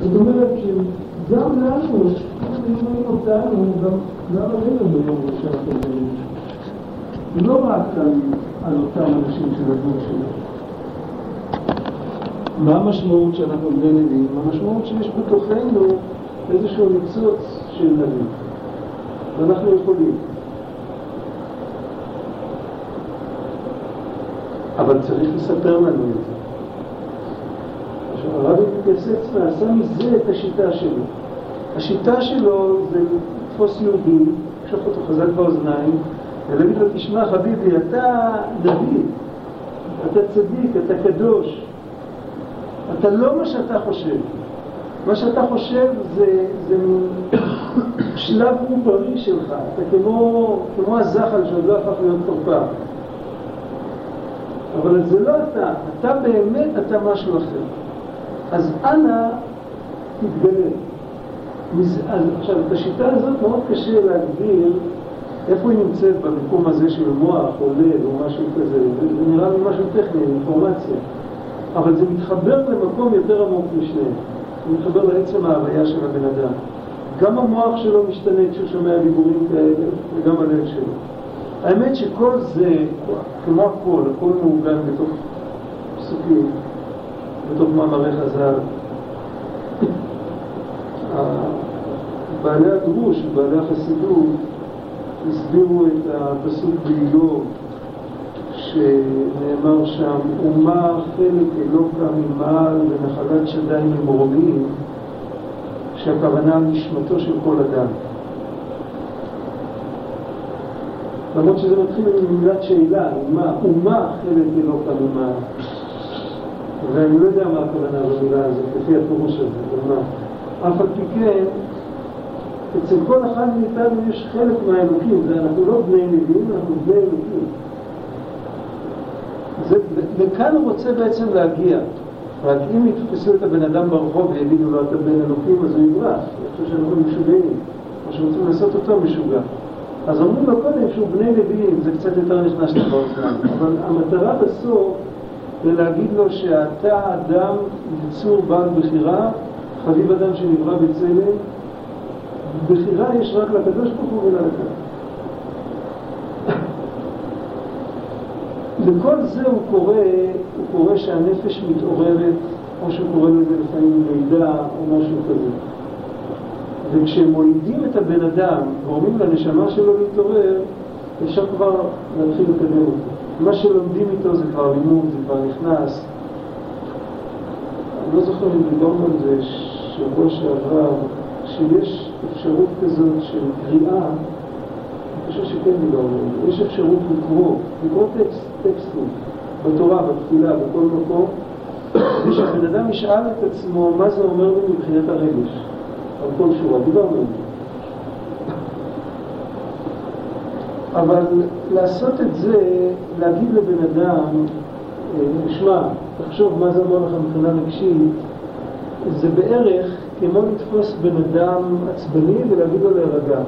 זאת אומרת שגם לנו, אם אותנו, גם עלינו ביום שאנחנו מבינים. לא רק על, על אותם אנשים של הדור שלנו. מה המשמעות שאנחנו בני נביאים? המשמעות שיש בתוכנו איזשהו ניצוץ של נביא. ואנחנו יכולים. אבל צריך לספר לנו את זה. מתייסץ ועשה מזה את השיטה שלו. השיטה שלו זה לתפוס יהודי, לשלוח אותו חזק באוזניים, ולהגיד לו, תשמע חביבי, אתה דוד, אתה צדיק, אתה קדוש, אתה לא מה שאתה חושב. מה שאתה חושב זה, זה שלב עוברי שלך, אתה כמו, כמו הזחל שעוד לא הפך להיות קורפר. אבל זה לא אתה, אתה באמת, אתה משהו אחר. אז אנא תתגלה. אז עכשיו, את השיטה הזאת מאוד קשה להגדיר איפה היא נמצאת במקום הזה של מוח או לב או משהו כזה, זה נראה לי משהו טכני, אינפורמציה. אבל זה מתחבר למקום יותר עמוק משניהם. זה מתחבר לעצם ההוויה של הבן אדם. גם המוח שלו משתנה כשהוא שומע דיבורים כאלה, וגם הלב שלו. האמת שכל זה, כמו הכל, הכל מעוגן בתוך פסוקים, בתוך מאמרי חז"ל. בעלי הדרוש, בעלי החסידות, הסבירו את הפסוק באיוב, שנאמר שם, אומה חלק אלוקה ממעל ונחלת שדי ממרומים, שהכוונה על נשמתו של כל אדם. למרות שזה מתחיל עם מילת שאלה, אומה חלק אלוקה ממעל. ואני לא יודע מה הכוונה במילה הזאת, לפי הפירוש הזה, אומה. אף על פי כן, אצל כל אחד מאיתנו יש חלק מהאלוקים, זה אנחנו לא בני נביאים, אנחנו בני אלוקים. וכאן הוא רוצה בעצם להגיע. רק אם יתפסו את הבן אדם ברחוב ויגידו לו אתה בן אלוקים, אז הוא יברח. אני חושב שאנחנו משוגעים, או שרוצים לעשות אותו משוגע. אז אומרים לו קודם שהוא בני נביאים, זה קצת יותר נכנס לך באוזניים. אבל המטרה בסוף זה להגיד לו שאתה אדם יצור בעל בחירה, חביב אדם שנברא בצלם, בחירה יש רק לקדוש ברוך הוא ולאדם. לכל זה הוא קורא, הוא קורא שהנפש מתעוררת, או שהוא קורא לזה לפעמים לידה או משהו כזה. וכשהם מולידים את הבן אדם, גורמים לנשמה שלו להתעורר, אפשר כבר להתחיל לקדם אותו. מה שלומדים איתו זה כבר לימוד, זה כבר נכנס. אני לא זוכר אם דיברנו על זה שבוע שעבר, שיש אפשרות כזאת של קריאה, אני חושב שכן דיברנו על זה, יש אפשרות לקרוא, לקרוא טקסט, טקסטים, בתורה, בתפילה, בכל מקום, ושהבן אדם ישאל את עצמו מה זה אומר לי מבחינת הרגש, על כל שורה, דיברנו על זה. אבל לעשות את זה, להגיד לבן אדם, שמע, תחשוב מה זה אומר לך מבחינה רגשית, זה בערך כמו לתפוס בן אדם עצבני ולהגיד לו להירגע.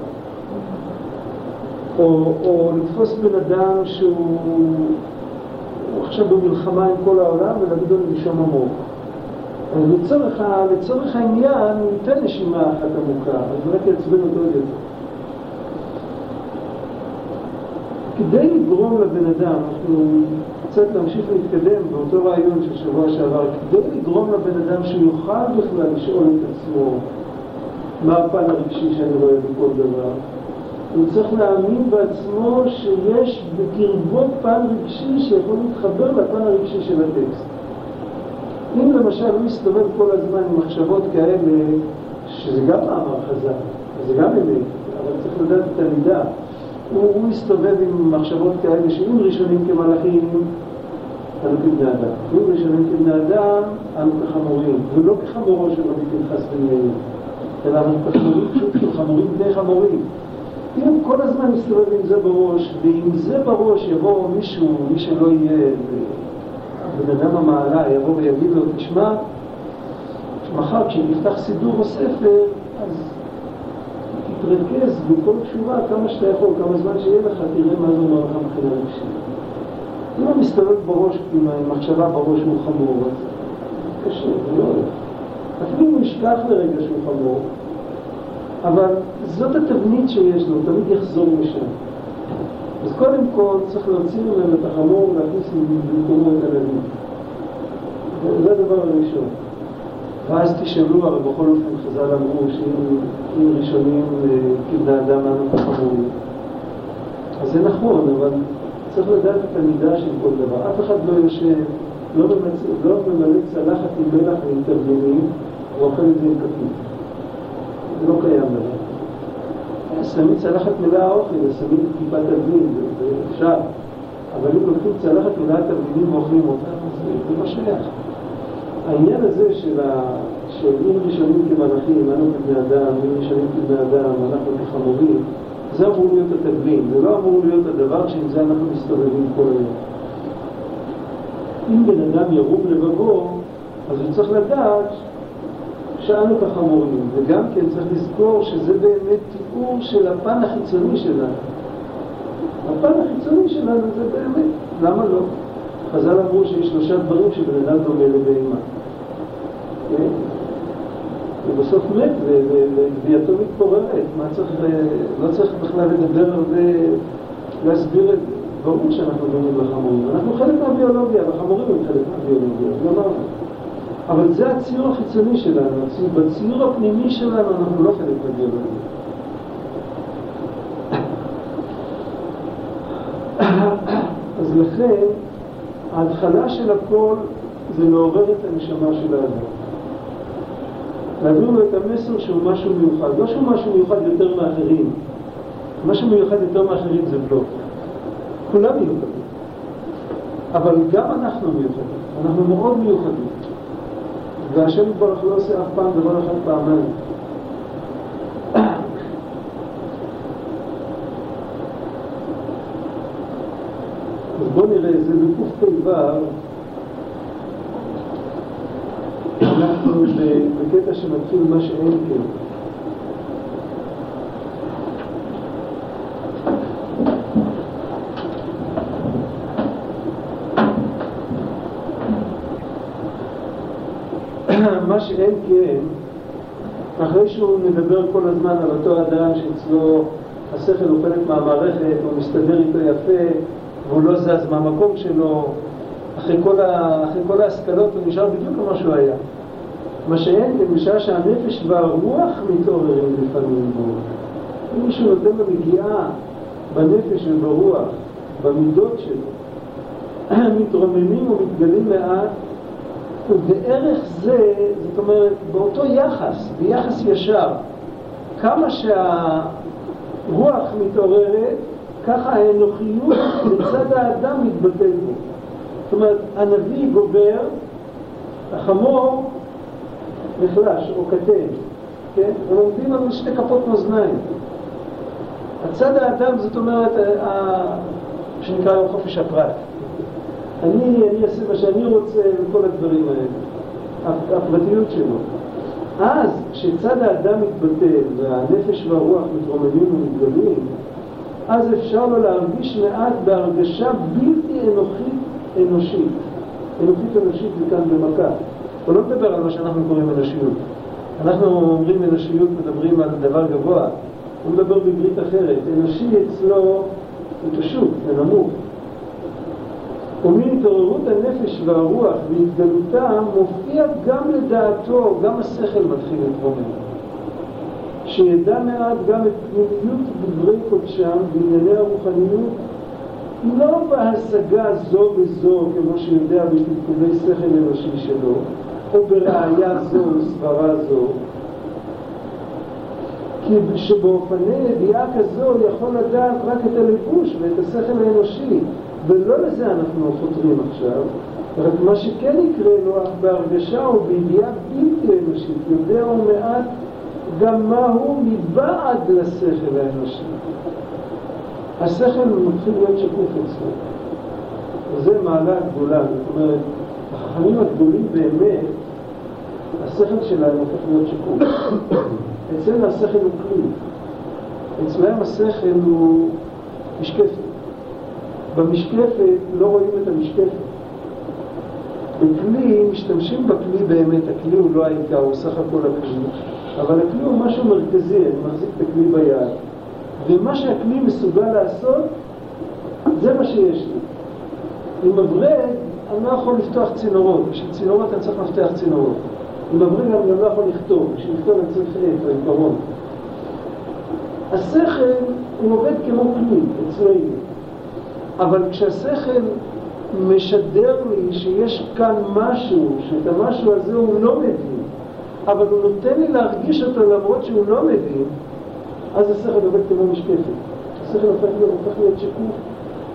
או, או לתפוס בן אדם שהוא עכשיו במלחמה עם כל העולם ולהגיד לו לנשום עמוק. לצורך, לצורך העניין הוא ייתן נשימה אחת עמוקה, אז רק יעצבן אותו יותר. כדי לגרום לבן אדם, אנחנו קצת להמשיך להתקדם באותו רעיון של שבוע שעבר, כדי לגרום לבן אדם שיוכל בכלל לשאול את עצמו מה הפן הרגשי שאני רואה בכל דבר, הוא צריך להאמין בעצמו שיש בקרבו פן רגשי שיכול להתחבר לפן הרגשי של הטקסט. אם למשל הוא מסתובב כל הזמן עם מחשבות כאלה, שזה גם מאמר חזק, זה גם אמת, אבל צריך לדעת את המידה. הוא, הוא הסתובב עם מחשבות כאלה שאם ראשונים כמלאכים, אנו כבני אדם. אם ראשונים כבני אדם, אנו כחמורים, ולא כחמורו של רבי פנחס בן מאיר, אלא אנו כחמורים פשוט כחמורים בני חמורים. אם כל הזמן מסתובב עם זה בראש, ועם זה בראש יבוא מישהו, מי שלא יהיה, הבן אדם המעלה יבוא ויגיד לו, תשמע, מחר כשנפתח סידור או ספר, אז תתרכז בכל תשובה כמה שאתה יכול, כמה זמן שיהיה לך, תראה מה זה אומר לך מבחינה רגשית. אם הוא מסתובב בראש, עם המחשבה בראש הוא חמור, אז קשה, זה לא הולך. אפילו אם הוא ישכח לרגע שהוא חמור, אבל זאת התבנית שיש לו, תמיד יחזור משם. אז קודם כל צריך להוציא ממנו את החמור ולהכניס במקומו את הלבים. זה הדבר הראשון. ואז תשאלו, הרי בכל אופן חז"ל אמרו שאם ראשונים אה, כבני אדם אנו כחמורים. אז זה נכון, אבל צריך לדעת את המידה של כל דבר. אף אחד לא יושב, לא, ממצ... לא ממלא צלחת עם מלח ועם תרגילים, ואוכל את זה עם כפית. זה לא קיים דבר. שמים צלחת מלאה אוכל, ושמים טיפת תבלין, זה אפשר. אבל אם לוקחים צלחת מלאה תבלינים ואוכלים אותה, זה לא שייך. העניין הזה של, ה... של אם ראשונים כמלאכים, אנו כבני אדם, אם ראשונים כבני אדם, אנחנו כחמורים, זה אמור להיות התבלין, זה לא אמור להיות הדבר שעם זה אנחנו מסתובבים כל היום. אם בן אדם ירום לבבו, אז הוא צריך לדעת שאנו כחמורים, וגם כן צריך לזכור שזה באמת תיאור של הפן החיצוני שלנו. הפן החיצוני שלנו זה באמת, למה לא? חז"ל אמרו שיש שלושה דברים שבן אדם דומה לבהמה. כן? ובסוף מת וגבייתו מתפוררת, מה צריך, לא צריך בכלל לדבר זה, להסביר את זה. ברור שאנחנו דומים לחמורים, אנחנו חלק מהביולוגיה, והחמורים הם חלק מהביולוגיה, גמרנו. אבל זה הציור החיצוני שלנו, בציור הפנימי שלנו אנחנו לא חלק מהביולוגיה. אז לכן, ההתחלה של הכל זה לעורר את הנשמה של האדם. להעביר לו את המסר שהוא משהו מיוחד. לא שהוא משהו מיוחד יותר מאחרים. משהו מיוחד יותר מאחרים זה בלוק. כולם מיוחדים. אבל גם אנחנו מיוחדים. אנחנו מאוד מיוחדים. והשם יתברך לא עושה אף פעם דבר אחד פעמיים. נראה, זה בקפ"ו אנחנו בקטע שמתחיל מה שאין כן. מה שאין כן, אחרי שהוא מדבר כל הזמן על אותו אדם שאצלו השכל הוא חלק מהמערכת, הוא מסתדר איתו יפה, והוא לא זז מהמקום שלו, אחרי כל, ה... אחרי כל ההשכלות הוא נשאר בדיוק כמו שהוא היה. מה שאין כן, בשעה שהנפש והרוח מתעוררים לפעמים בו. אם מישהו נותן לו נגיעה בנפש וברוח, במידות שלו, מתרוממים ומתגלים מעט, ובערך זה, זאת אומרת, באותו יחס, ביחס ישר, כמה שהרוח מתעוררת, ככה האנוכיות בצד האדם מתבטא בו. זאת אומרת, הנביא גובר, החמור נחלש או קטן, כן? הם עומדים על שתי כפות מאזניים. הצד האדם, זאת אומרת, שנקרא היום חופש הפרט. אני, אני אעשה מה שאני רוצה וכל הדברים האלה, הפרטיות שלו. אז, כשצד האדם מתבטל והנפש והרוח מתרוממים ומתגלים, אז אפשר לו להרגיש מעט בהרגשה בלתי אנוכית אנושית. אנוכית אנושית זה כאן במכה. הוא לא מדבר על מה שאנחנו קוראים אנושיות. אנחנו אומרים אנושיות, מדברים על דבר גבוה. הוא מדבר בברית אחרת. אנושי אצלו הוא פשוט, זה נמוך. ומהתעוררות הנפש והרוח והתגלותם מופיע גם לדעתו, גם השכל מתחיל להתרומם. שידע מעט גם את פנימיות דברי קודשם בענייני הרוחניות, לא בהשגה זו וזו, כמו שיודע בתפקודי שכל אנושי שלו, או בראייה זו או סברה זו, כי שבאופני ידיעה כזו יכול לדעת רק את הלבוש ואת השכל האנושי, ולא לזה אנחנו חותרים עכשיו, רק מה שכן יקרה לו בהרגשה או בידיעה בלתי אנושית, יודע הוא מעט גם מהו מבעד לשכל האנושי. השכל מתחיל להיות שקוף אצלו. וזה מעלה גדולה, זאת אומרת, החכמים הגדולים באמת, השכל שלהם הופך להיות שקוף. אצלנו השכל הוא כלי. אצלם השכל הוא משקפת. במשקפת לא רואים את המשקפת. בכלי, משתמשים בכלי באמת, הכלי הוא לא העיקר, הוא סך הכל הכלי, אבל הכלי הוא משהו מרכזי, אני מחזיק את הכלי ביד, ומה שהכלי מסוגל לעשות, זה מה שיש לי. עם מברג, אני לא יכול לפתוח צינורות, בשביל צינורות אני צריך לפתח צינורות. עם מברג אני גם לא יכול לכתוב, בשביל לכתוב אני צריך עט או עיקרון. השכל הוא עובד כמו כלי אצלנו, אבל כשהשכל משדר לי שיש כאן משהו, שאת המשהו הזה הוא לא מבין, אבל הוא נותן לי להרגיש אותו למרות שהוא לא מבין, אז השכל עובד כמו משקפת. השכל הופך להיות, הופך להיות שקוף.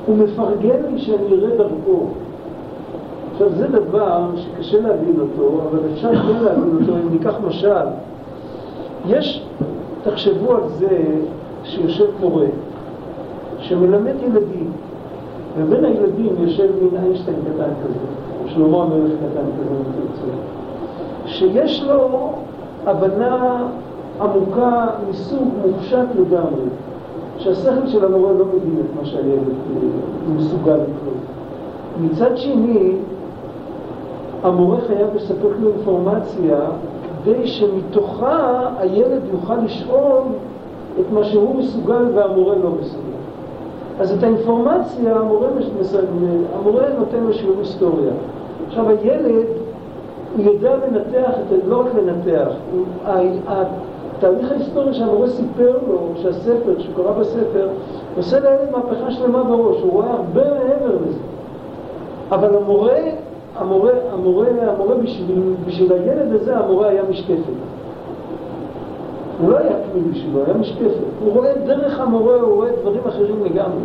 הוא מפרגן לי שאני אראה דרכו. עכשיו זה דבר שקשה להבין אותו, אבל אפשר כן להבין אותו אם ניקח משל. יש, תחשבו על זה שיושב מורה, שמלמד ילדים, ובין הילדים יושב מין איינשטיין קטן כזה, או שלמה המלך קטן כזה, אם תרצו, שיש לו הבנה עמוקה מסוג מופשט לגמרי, שהשכל של המורה לא מבין את מה שהילד מסוגל לקרוא. מצד שני, המורה חייב לספק לו אינפורמציה כדי שמתוכה הילד יוכל לשאול את מה שהוא מסוגל והמורה לא מסוגל. אז את האינפורמציה המורה, המורה נותן לו שיעור היסטוריה. עכשיו הילד, הוא יודע לנתח, לא רק לנתח, הוא, התהליך ההיסטורי שהמורה סיפר לו, שהספר, שקורה בספר, עושה לילד מהפכה שלמה בראש, הוא רואה הרבה מעבר לזה. אבל המורה, המורה, המורה, המורה בשביל, בשביל הילד הזה, המורה היה משקפת. הוא לא היה כלי בשבילו, היה משקפת. הוא רואה דרך המורה, הוא רואה דברים אחרים לגמרי.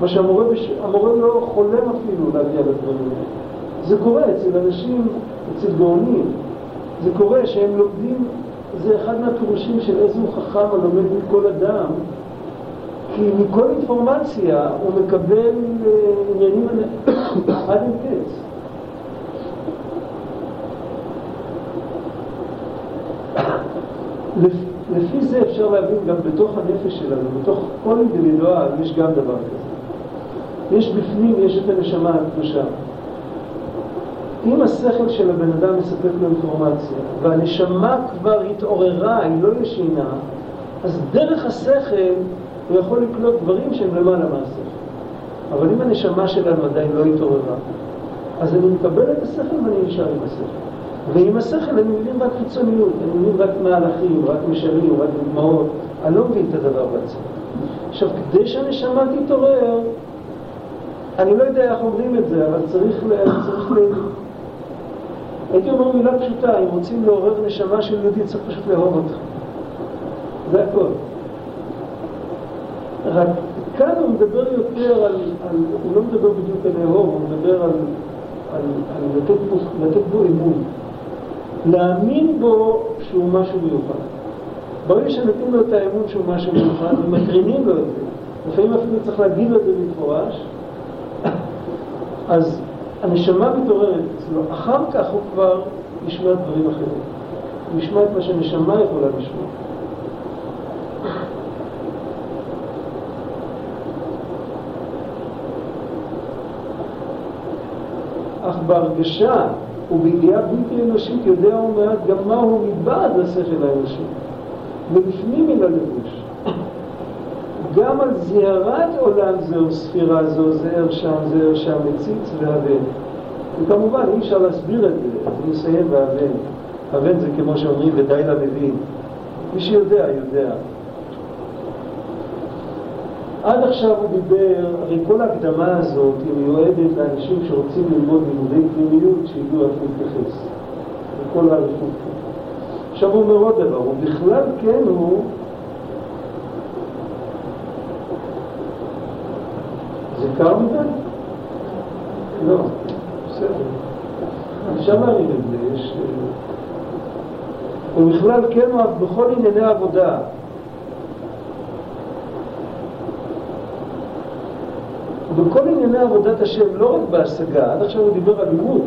מה שהמורה בש... לא חולם אפילו להגיע לדברים האלה. זה קורה אצל אנשים, אצל גאונים. זה קורה שהם לומדים, זה אחד מהפירושים של איזה הוא חכם הלומד מכל אדם, כי מכל אינפורמציה הוא מקבל אה, עניינים עד אין קץ. לפי זה אפשר להבין גם בתוך הנפש שלנו, בתוך כל אינדיבידואל יש גם דבר כזה. יש בפנים, יש את הנשמה הקדושה. אם השכל של הבן אדם מספק לו אינפורמציה, והנשמה כבר התעוררה, היא לא ישינה, אז דרך השכל הוא יכול לקלוט דברים שהם למעלה מהשכל. אבל אם הנשמה שלנו עדיין לא התעוררה, אז אני מקבל את השכל ואני נשאר עם השכל. ועם השכל אני מבין רק חיצוניות, אני מבין רק מהלכים, רק משלים, רק דוגמאות, אני לא מבין את הדבר בעצמי. עכשיו, כדי שהנשמה תתעורר, אני לא יודע איך אומרים את זה, אבל צריך. צריך. הייתי אומר מילה פשוטה, אם רוצים לעורר נשמה של יהודי, צריך פשוט לאהוב אותך. זה הכל. רק כאן הוא מדבר יותר על, על הוא לא מדבר בדיוק על לאהוב, הוא מדבר על, על, על לתת, בו, לתת בו אמון. להאמין בו שהוא משהו מיוחד. ברגע שנותנים לו את האמון שהוא משהו מיוחד ומקרינים לו את זה, לפעמים אפילו צריך להגיד לו את זה במפורש, אז הנשמה מתעוררת אצלו, אחר כך הוא כבר ישמע דברים אחרים. הוא ישמע את מה שהנשמה יכולה לשמוע. אך בהרגשה ובידיעה בלתי אנושית יודע הוא מעט גם מהו מבעד לשכל האנושי, ובפנים מן הלבוש. גם על זהרת עולם זהו ספירה זו, זהר שם, זהר שם, מציץ והבן. וכמובן אי אפשר להסביר את זה, אני אסיים בהבן. הבן זה כמו שאומרים ודי למבין. מי שיודע, יודע. עד עכשיו הוא דיבר, הרי כל ההקדמה הזאת היא מיועדת לאנשים שרוצים ללמוד לימודי פנימיות שידעו איך להתייחס. וכל האריכות. עכשיו הוא אומר עוד דבר, הוא בכלל כן הוא זה קר מדי? לא, בסדר. אפשר להרים את זה, יש... הוא בכלל כן בכל ענייני עבודה. ובכל ענייני עבודת השם, לא רק בהשגה, עד עכשיו הוא דיבר על לימוד.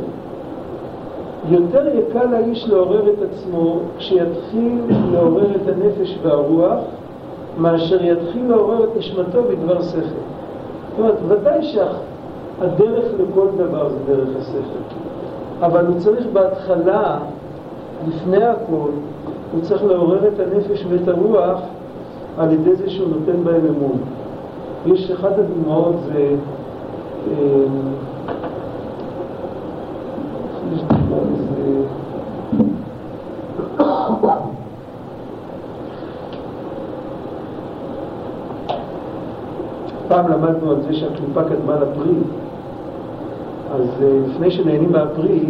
יותר יקל לאיש לעורר את עצמו כשיתחיל לעורר את הנפש והרוח, מאשר יתחיל לעורר את נשמתו בדבר שכל. זאת אומרת, ודאי שהדרך לכל דבר זה דרך השכל. אבל הוא צריך בהתחלה, לפני הכל, הוא צריך לעורר את הנפש ואת הרוח על ידי זה שהוא נותן בהם אמון. יש אחת הדוגמאות זה אה, פעם למדנו על זה שהקליפה קדמה לפרי, אז אה, לפני שנהנים מהפרי,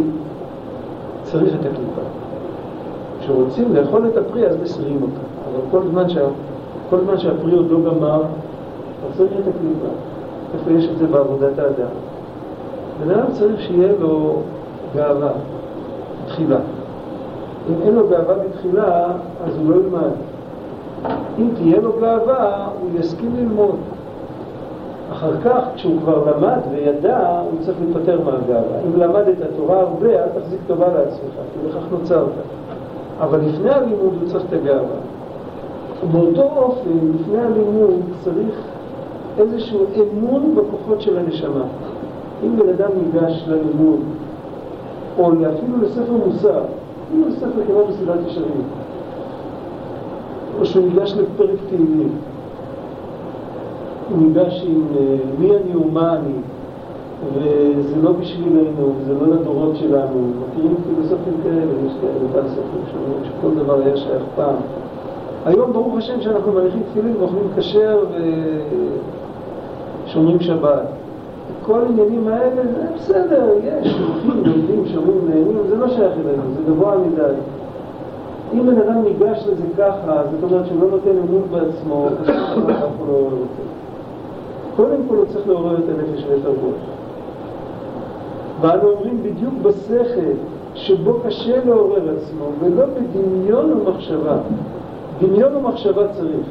צריך את הקליפה. כשרוצים לאכול את הפרי, אז מסירים אותה. אבל כל זמן, שה, כל זמן שהפרי עוד לא גמר, אז צריך את הקליפה. איפה יש את זה בעבודת האדם? בן אדם צריך שיהיה לו גאווה, תחילה. אם אין לו גאווה בתחילה, אז הוא לא ילמד. אם תהיה לו גאווה, הוא יסכים ללמוד. אחר כך, כשהוא כבר למד וידע, הוא צריך להיפטר מהגאווה. אם למד את התורה הרבה, אל תחזיק טובה לעצמך, כי לכך נוצרת. אבל לפני הלימוד הוא צריך את הגאווה. באותו אופן, לפני הלימוד צריך איזשהו אמון בכוחות של הנשמה. אם בן אדם ניגש ללימוד, או אפילו לספר מוסר, אפילו לספר כמו בסדרת ישרים, או שהוא ניגש לפרק תהילים, הוא ניגש עם אה, מי אני ומה אני, וזה לא בשבילנו, זה לא לדורות שלנו. מכירים פילוסופים כאלה, יש כאלה פילוסופים שאומרים שכל דבר היה שייך פעם. היום ברוך השם שאנחנו מניחים תפילין ואוכלים כשר ושומרים שבת. כל העניינים האלה, זה בסדר, יש, הולכים, לומדים, שומעים, נהנים, זה לא שייך אלינו, זה גבוה מדי. אם בן אדם ניגש לזה ככה, זאת אומרת שהוא לא נותן אמון בעצמו, אנחנו לא רוצים. קודם כל הוא צריך לעורר את הנפש ואת הרוח. ואנו אומרים בדיוק בשכל, שבו קשה לעורר עצמו, ולא בדמיון ומחשבה. דמיון ומחשבה צריך.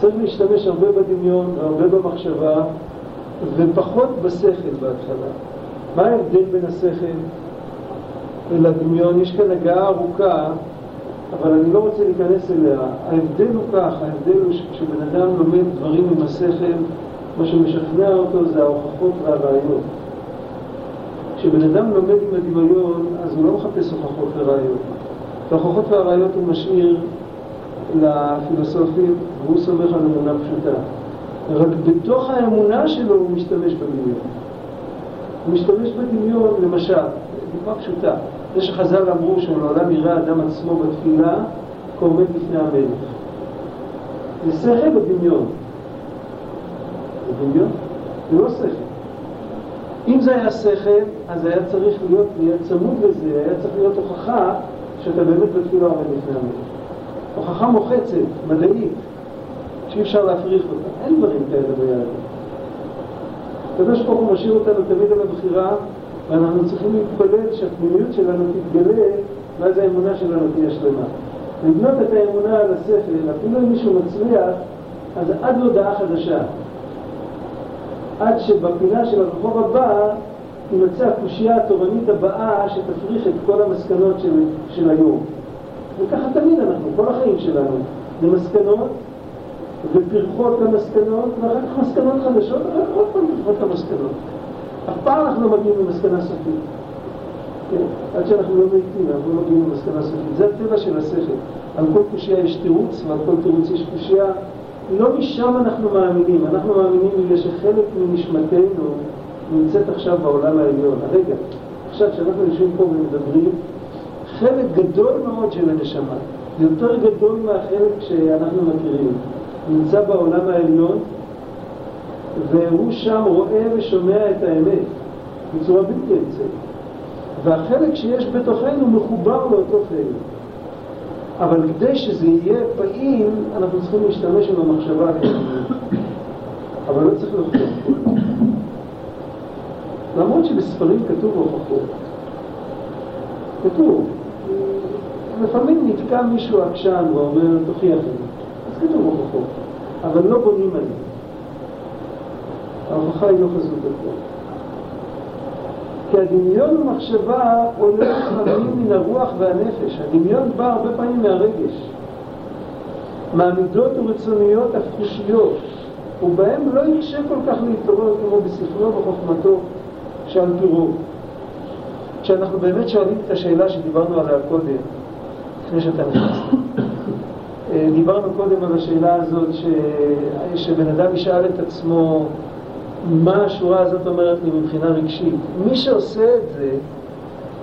צריך להשתמש הרבה בדמיון והרבה במחשבה, ופחות בשכל בהתחלה. מה ההבדל בין השכל לדמיון? יש כאן הגעה ארוכה, אבל אני לא רוצה להיכנס אליה. ההבדל הוא כך, ההבדל הוא שכשבן אדם לומד דברים עם השכל, מה שמשכנע אותו זה ההוכחות והראיות. כשבן אדם לומד עם הדמיון, אז הוא לא מחפש הוכחות וראיות. את ההוכחות והראיות הוא משאיר לפילוסופים, והוא סומך על אמונה פשוטה. רק בתוך האמונה שלו הוא משתמש בדמיון. הוא משתמש בדמיון, למשל, דוגמה פשוטה, זה שחז"ל אמרו שלעולם יראה אדם עצמו בתפילה כעומד לפני המלך. זה שכל או דמיון? זה דמיון? זה לא שכל. אם זה היה שכל, אז היה צריך להיות, להיות צמוד לזה, היה צריך להיות הוכחה שאתה באמת בתפילה עומד לפני המלך. הוכחה מוחצת, מדעית, שאי אפשר להפריך אותה. אין דברים כאלה ביהדות. הקדוש ברוך הוא משאיר אותנו תמיד על הבחירה, ואנחנו צריכים להתפלל שהפנימיות שלנו תתגלה, ואז האמונה שלנו תהיה שלמה. לבנות את האמונה על השכל, אפילו אם מישהו מצליח, אז עד להודעה חדשה. עד שבפינה של הרחוב הבא תימצא הקושייה התורנית הבאה שתפריך את כל המסקנות של, של היום. וככה תמיד אנחנו, כל החיים שלנו, זה מסקנות ופרחות למסקנות, ואחר כך מסקנות חדשות, ואחר כך עוד פעם פרחות למסקנות. אף פעם אנחנו לא מגיעים למסקנה סופית. כן, עד שאנחנו לא מתים, אנחנו לא מגיעים למסקנה סופית. זה הטבע של השכל. על כל קושייה יש תירוץ, ועל כל תירוץ יש קושייה. לא משם אנחנו מאמינים, אנחנו מאמינים בגלל שחלק מנשמתנו נמצאת עכשיו בעולם העליון. הרגע, עכשיו כשאנחנו יושבים פה ומדברים, חלק גדול מאוד של הנשמה, יותר גדול מהחלק שאנחנו מכירים, נמצא בעולם העליון, והוא שם רואה ושומע את האמת בצורה בלתי אמצעית. והחלק שיש בתוכנו מחובר לאותו חלק. אבל כדי שזה יהיה פעיל, אנחנו צריכים להשתמש עם המחשבה אבל לא צריך לחשוב. למרות שבספרים כתוב הוכחות. כתוב. לפעמים נתקע מישהו עקשן ואומר, תוכיח לי. אז כתוב הוכחות. אבל לא בונים עליהם. ההוכחה היא לא חזות הכל. כי הדמיון ומחשבה עולה לפעמים מן הרוח והנפש. הדמיון בא הרבה פעמים מהרגש. מהמידות ורצוניות הפחושיות, ובהם לא יקשה כל כך להתעורר כמו בספרו וחוכמתו שעל פי רוב. כשאנחנו באמת שואלים את השאלה שדיברנו עליה קודם, לפני שאתה נכנס. אה, דיברנו קודם על השאלה הזאת ש... שבן אדם ישאל את עצמו מה השורה הזאת אומרת לי מבחינה רגשית. מי שעושה את זה,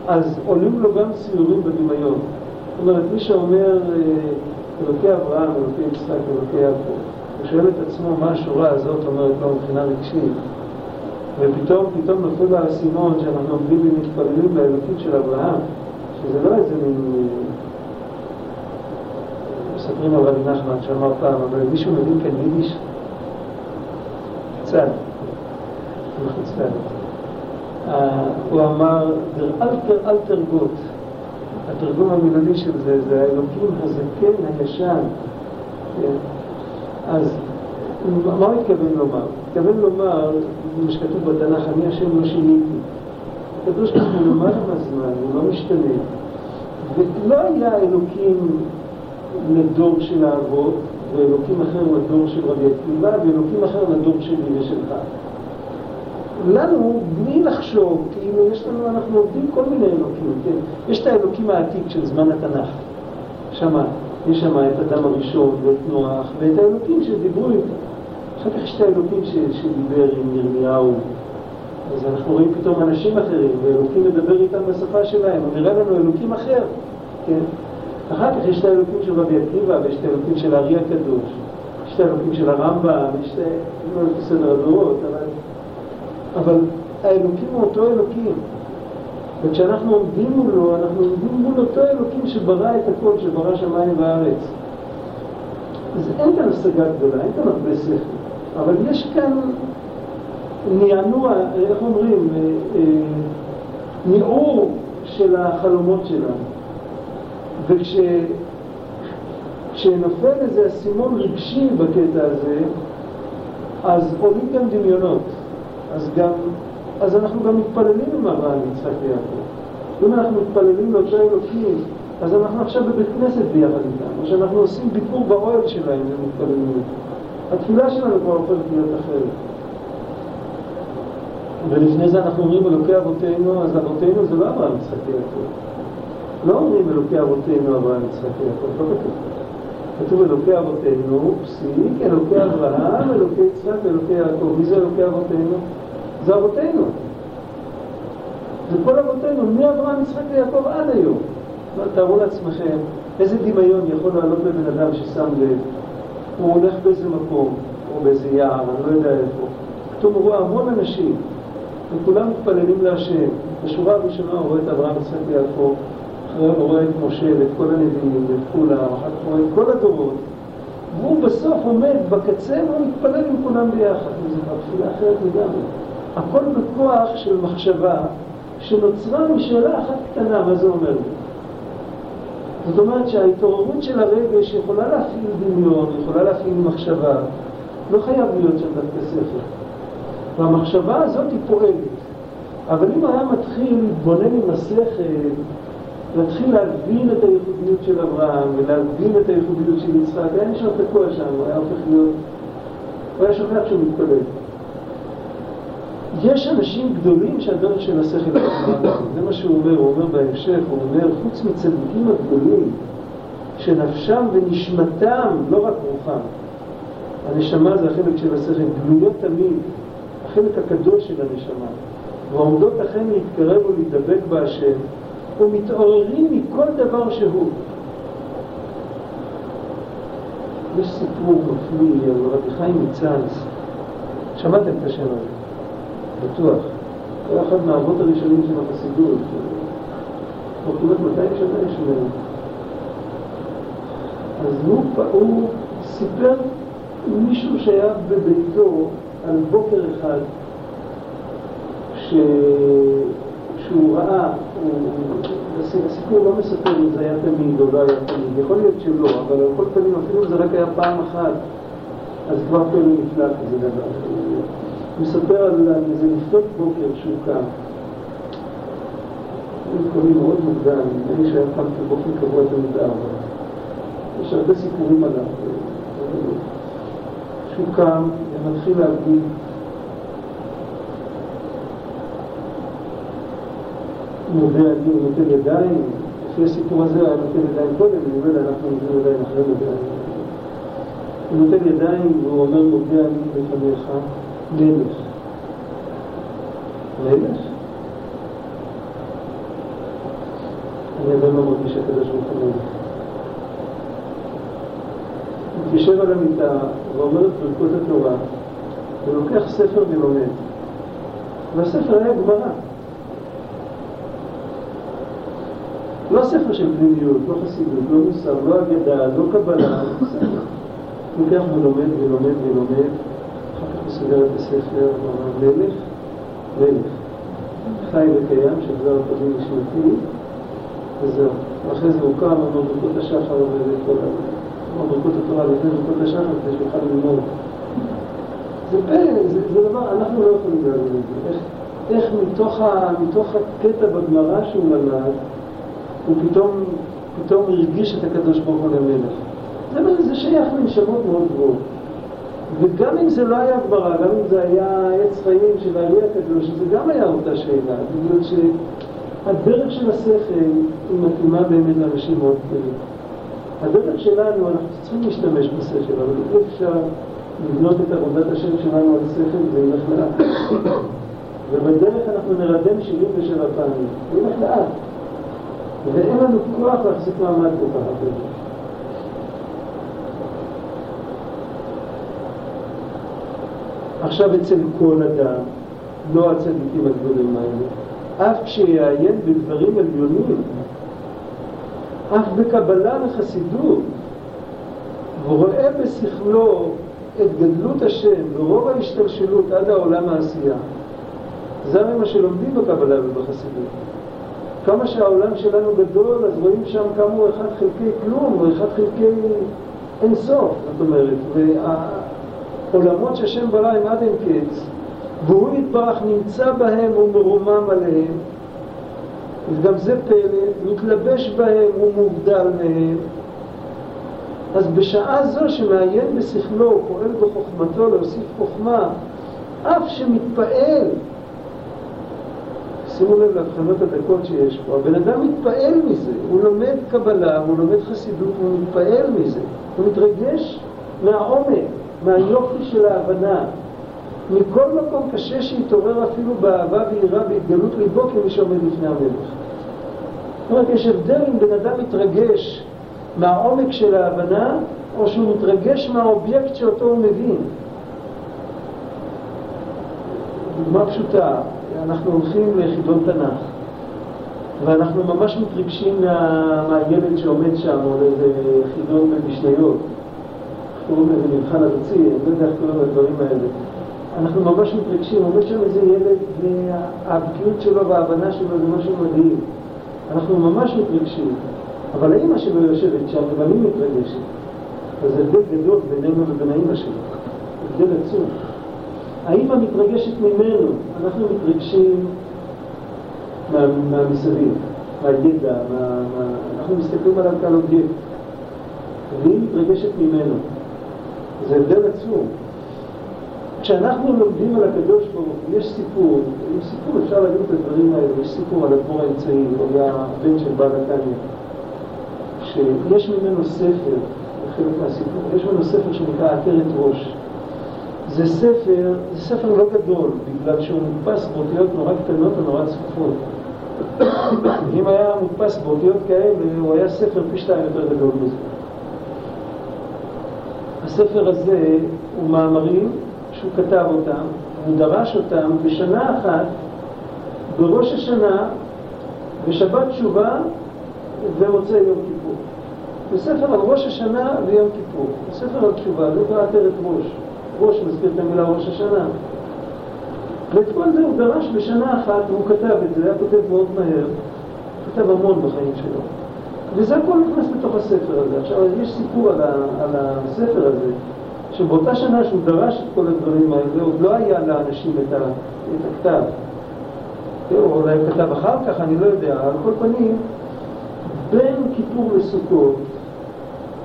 אז עולים לו גם ציורים בדמיון. זאת אומרת, מי שאומר אה, אלוקי אברהם, אלוקי יצחק, אלוקי יעקב, הוא שואל את עצמו מה השורה הזאת אומרת לו מבחינה רגשית. ופתאום, פתאום נופל האסימון שאנחנו עומדים ומתפללים לאלוקית של אברהם, שזה לא איזה מין... מספרים על רבי נחמן שאמר פעם, אבל מישהו מבין כאן יידיש? קצת, מחוץ לארץ. הוא אמר, alter alter Gott, התרגום המילולי של זה, זה האלוקים הזקן הישן. כן? אז מה הוא התכוון לומר? התכוון לומר, מה שכתוב בתנ"ך, אני השם לא שיניתי. הקדוש ברוך הוא למעלה מהזמן, הוא לא משתנה. ולא היה אלוקים לדור של האבות, ואלוקים אחר לדור של רבי עקיבא, ואלוקים אחר לדור שלי ושלך. לנו, בלי לחשוב, כאילו יש לנו, אנחנו עובדים כל מיני אלוקים, כן? יש את האלוקים העתיק של זמן התנ"ך. שמה, יש שם את אדם הראשון ואת נוח, ואת האלוקים שדיברו איתו. אחר כך יש את האלוקים ש, שדיבר עם ירמיהו. אז אנחנו רואים פתאום אנשים אחרים, ואלוקים מדבר איתם בשפה שלהם, הוא נראה לנו אלוקים אחר, כן? אחר כך יש את האלוקים של רבי עקיבא, ויש את האלוקים של הארי הקדוש, יש את האלוקים של הרמב"ם, יש את... לא לפי סדר הדורות, אבל... אבל האלוקים הוא אותו אלוקים. וכשאנחנו עומדים מולו, אנחנו עומדים מול אותו אלוקים שברא את הכל, שברא שמיים וארץ. אז אין כאן השגה גדולה, אין כאן הרבה שכל, אבל יש כאן נענוע, איך אומרים, אה, אה, ניעור של החלומות שלנו. וכשנופל איזה אסימון רגשי בקטע הזה, אז עולים גם דמיונות. אז גם, אז אנחנו גם מתפללים עם אברהם, יצחק ויעקב. אם אנחנו מתפללים לאותו אלוקים, אז אנחנו עכשיו בבית כנסת ביחד איתם, או שאנחנו עושים ביקור באוהל שלהם ומתפללים. התפילה שלנו כבר הופכת להיות אחרת. ולפני זה אנחנו אומרים אלוקי אבותינו, אז אבותינו זה לא אברהם, יצחק ויעקב. לא אומרים אלוקי אבותינו אברהם, יצחק ויעקב, לא כתוב. כתוב אלוקי אבותינו, פסיק, אלוקי אברהם, אלוקי יצחק ואלוקי יעקב. מי זה אלוקי אבותינו? זה אבותינו. זה כל אבותינו, מאברהם, יצחק ויעקב עד היום. תארו לעצמכם איזה דמיון יכול לעלות לבן אדם ששם לב. הוא הולך באיזה מקום, או באיזה יער, אני לא יודע איפה. פתאום הוא רואה המון אנשים, וכולם מתפללים להשם. בשורה הראשונה הוא רואה את אברהם, יצחק ויעקב, אחרי הוא רואה את משה ואת כל הנביאים ואת כולם, אחר כך הוא רואה את כל הדורות. והוא בסוף עומד בקצה והוא מתפלל עם כולם ביחד. וזו כבר תפילה אחרת לגמרי. הכל בכוח של מחשבה שנוצרה משאלה אחת קטנה, מה זה אומר? זאת אומרת שההתעוררות של הרגש יכולה להפעיל דמיון, יכולה להפעיל מחשבה, לא חייב להיות שם דווקא ספר. והמחשבה הזאת היא פועלת. אבל אם היה מתחיל להתבונן עם השכל, להתחיל להבין את הייחודיות של אברהם ולהבין את הייחודיות של יצחק, היה נשאר תקוע שם, הוא היה הופך להיות... הוא היה שוכח שהוא מתפלל. יש אנשים גדולים שהדרך של השכל זה מה שהוא אומר, הוא אומר בהמשך, הוא אומר, חוץ מצדיקים הגדולים, שנפשם ונשמתם, לא רק רוחם, הנשמה זה החלק של השכל, גלויות תמיד, החלק הקדוש של הנשמה, ועומדות אכן להתקרב ולהידבק בהשם, ומתעוררים מכל דבר שהוא. יש סיפור מפליא על רבי חיים מצאנז, שמעתם את השם הזה? בטוח. היה אחד מהאבות הראשונים של החסידות, כבר כמעט 200 שנה יש ממנו. אז הוא, הוא סיפר מישהו שהיה בביתו על בוקר אחד, ש... שהוא ראה, הוא... הסיפור לא מספר אם זה היה תמיד או לא היה תמיד, יכול להיות שלא, אבל על כל פנים אפילו זה רק היה פעם אחת, אז כבר פלא נפלא כזה דבר. הוא מספר על איזה לפנות בוקר שהוא קם. היו קמים מאוד מוקדם, נדמה לי שהיה קם באופן קבוע תמיד ארבע. יש הרבה סיפורים עליו. שהוא קם ומתחיל להגיד מודה אני, הוא נוטל ידיים, לפי הסיפור הזה הוא היה נוטל ידיים קודם, אני יודע, אנחנו נוטל ידיים אחרי מודה. הוא נוטל ידיים והוא אומר מודה אני לפניך מלך. מלך? אני עדיין לא מרגיש שהקדוש ברוך הוא מלך. מתיישב על המיטה ואומר את ברכות התורה ולוקח ספר ולומד. והספר היה גמרא. לא ספר של פנימיות, לא חסידות, לא מוסר, לא אגדה, לא קבלה, ספר. לוקח ולומד ולומד ולומד, הספר ואומר מלך, מלך. חי וקיים, שחזר הקודם נשמתי, וזהו. ואחרי זה הוא קם, אמר ברכות השחר וכל ה... אמר ברכות התורה לפני ברכות השחר כדי שיוכל ללמוד. זה פלא, זה, זה דבר, אנחנו לא יכולים להבין את זה. איך, איך מתוך, ה, מתוך הקטע בגמרא שהוא למד, הוא פתאום, פתאום הרגיש את הקדוש ברוך הוא למלך. זה שייך לנשמות מאוד גבוהות. וגם אם זה לא היה גמרא, גם אם זה היה עץ חיים של הארי הקדוש, זה גם היה אותה שאלה, בגלל שהדרך של השכל היא מתאימה באמת לאנשים מאוד גדולים. הדרך שלנו, אנחנו צריכים להשתמש בשכל, אבל אי אפשר לבנות את עבודת השם שלנו על השכל, זה ילך לאט. ובדרך אנחנו נרדם 77 פעמים, זה ילך לאט. ואין לנו כוח להחזיק מעמד כל כך הרבה. עכשיו אצל כל אדם, לא הצדיקים הגדולים האלה, אף כשיעיין בדברים עליונים, אף בקבלה וחסידות, ורואה בשכלו את גדלות השם ורוב ההשתלשלות עד העולם העשייה, זה הרי מה שלומדים בקבלה ובחסידות. כמה שהעולם שלנו גדול, אז רואים שם כמה הוא אחד חלקי כלום, או אחד חלקי אין סוף, זאת אומרת. והעולמות שהשם ברא הם עד אין קץ, והוא יתברך נמצא בהם ומרומם עליהם, וגם זה פלא, מתלבש בהם ומובדל מהם. אז בשעה זו שמעיין בשכלו, פועל בחוכמתו להוסיף חוכמה, אף שמתפעל שימו לב להבחנות הדקות שיש פה. הבן אדם מתפעל מזה, הוא לומד קבלה, הוא לומד חסידות, הוא מתפעל מזה. הוא מתרגש מהעומק, מהיופי של ההבנה. מכל מקום קשה שיתעורר אפילו באהבה ויראה והתגלות ליבו כמי שעומד לפני המלך. זאת אומרת, יש הבדל אם בן אדם מתרגש מהעומק של ההבנה, או שהוא מתרגש מהאובייקט שאותו הוא מבין. דוגמה פשוטה, אנחנו הולכים לחידון תנ"ך, ואנחנו ממש מתרגשים מה, מהילד שעומד שם, או לאיזה חידון במשניות. קוראים לזה מבחן ארצי, אני לא יודע איך קוראים לדברים האלה. אנחנו ממש מתרגשים, עומד שם איזה ילד, והבקיאות שלו וההבנה שלו זה משהו מדהים. אנחנו ממש מתרגשים. אבל האימא שלו יושבת שם, וגם היא מתרגשת. אז הבדל גדול בינינו לבין האימא שלו. הבדל עצום. האימא מתרגשת ממנו, אנחנו מתרגשים מה, מהמסביב, מהידע, מה, מה, אנחנו מסתכלים עליו כאן אובייקט, והיא מתרגשת ממנו. זה הבדל עצום. כשאנחנו לומדים על הקדוש ברוך הוא, יש סיפור, יש סיפור, אפשר להגיד את הדברים האלה, יש סיפור על הדבור האמצעי, היה הבן של בעל התניא, שיש ממנו ספר, חלק מהסיפור, יש ממנו ספר שנקרא עטרת ראש. זה ספר, זה ספר לא גדול, בגלל שהוא מודפס באותיות נורא קטנות ונורא צפופות. אם היה מודפס באותיות כאלה, הוא היה ספר פי שתיים יותר גדול מזה. הספר הזה הוא מאמרים שהוא כתב אותם, הוא דרש אותם בשנה אחת, בראש השנה, בשבת תשובה ומוצאי יום כיפור. זה ספר על ראש השנה ויום כיפור. זה ספר על תשובה, זה כבר עטרת ראש. ראש מזכיר את המילה ראש השנה. ואת כל זה הוא דרש בשנה אחת, והוא כתב את זה, היה כותב מאוד מהר, כתב המון בחיים שלו. וזה הכל נכנס לתוך הספר הזה. עכשיו, יש סיפור על, ה, על הספר הזה, שבאותה שנה שהוא דרש את כל הדברים האלה, עוד לא היה לאנשים את, ה, את הכתב. או אולי הוא כתב אחר כך, אני לא יודע. על כל פנים, בין כיפור לסוכות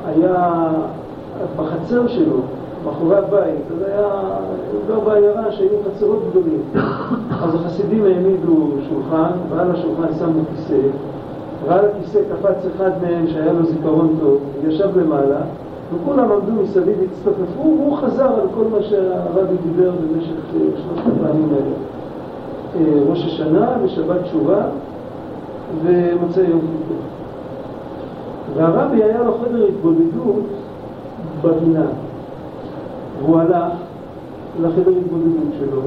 היה בחצר שלו מאחורי הבית, זה היה גר בעיירה שהיו חצרות גדולים. אז החסידים העמידו שולחן, ועל השולחן שמו כיסא, ועל הכיסא קפץ אחד מהם שהיה לו זיכרון טוב, ישב למעלה, וכולם עמדו מסביב והצטופפו, והוא חזר על כל מה שהרבי דיבר במשך אה, שלושת הפעמים האלה. אה, ראש השנה ושבת תשובה ומוצאי יום כיפור. והרבי היה לו חדר התבודדות בגינה. והוא הלך לחדר התבודדות שלו,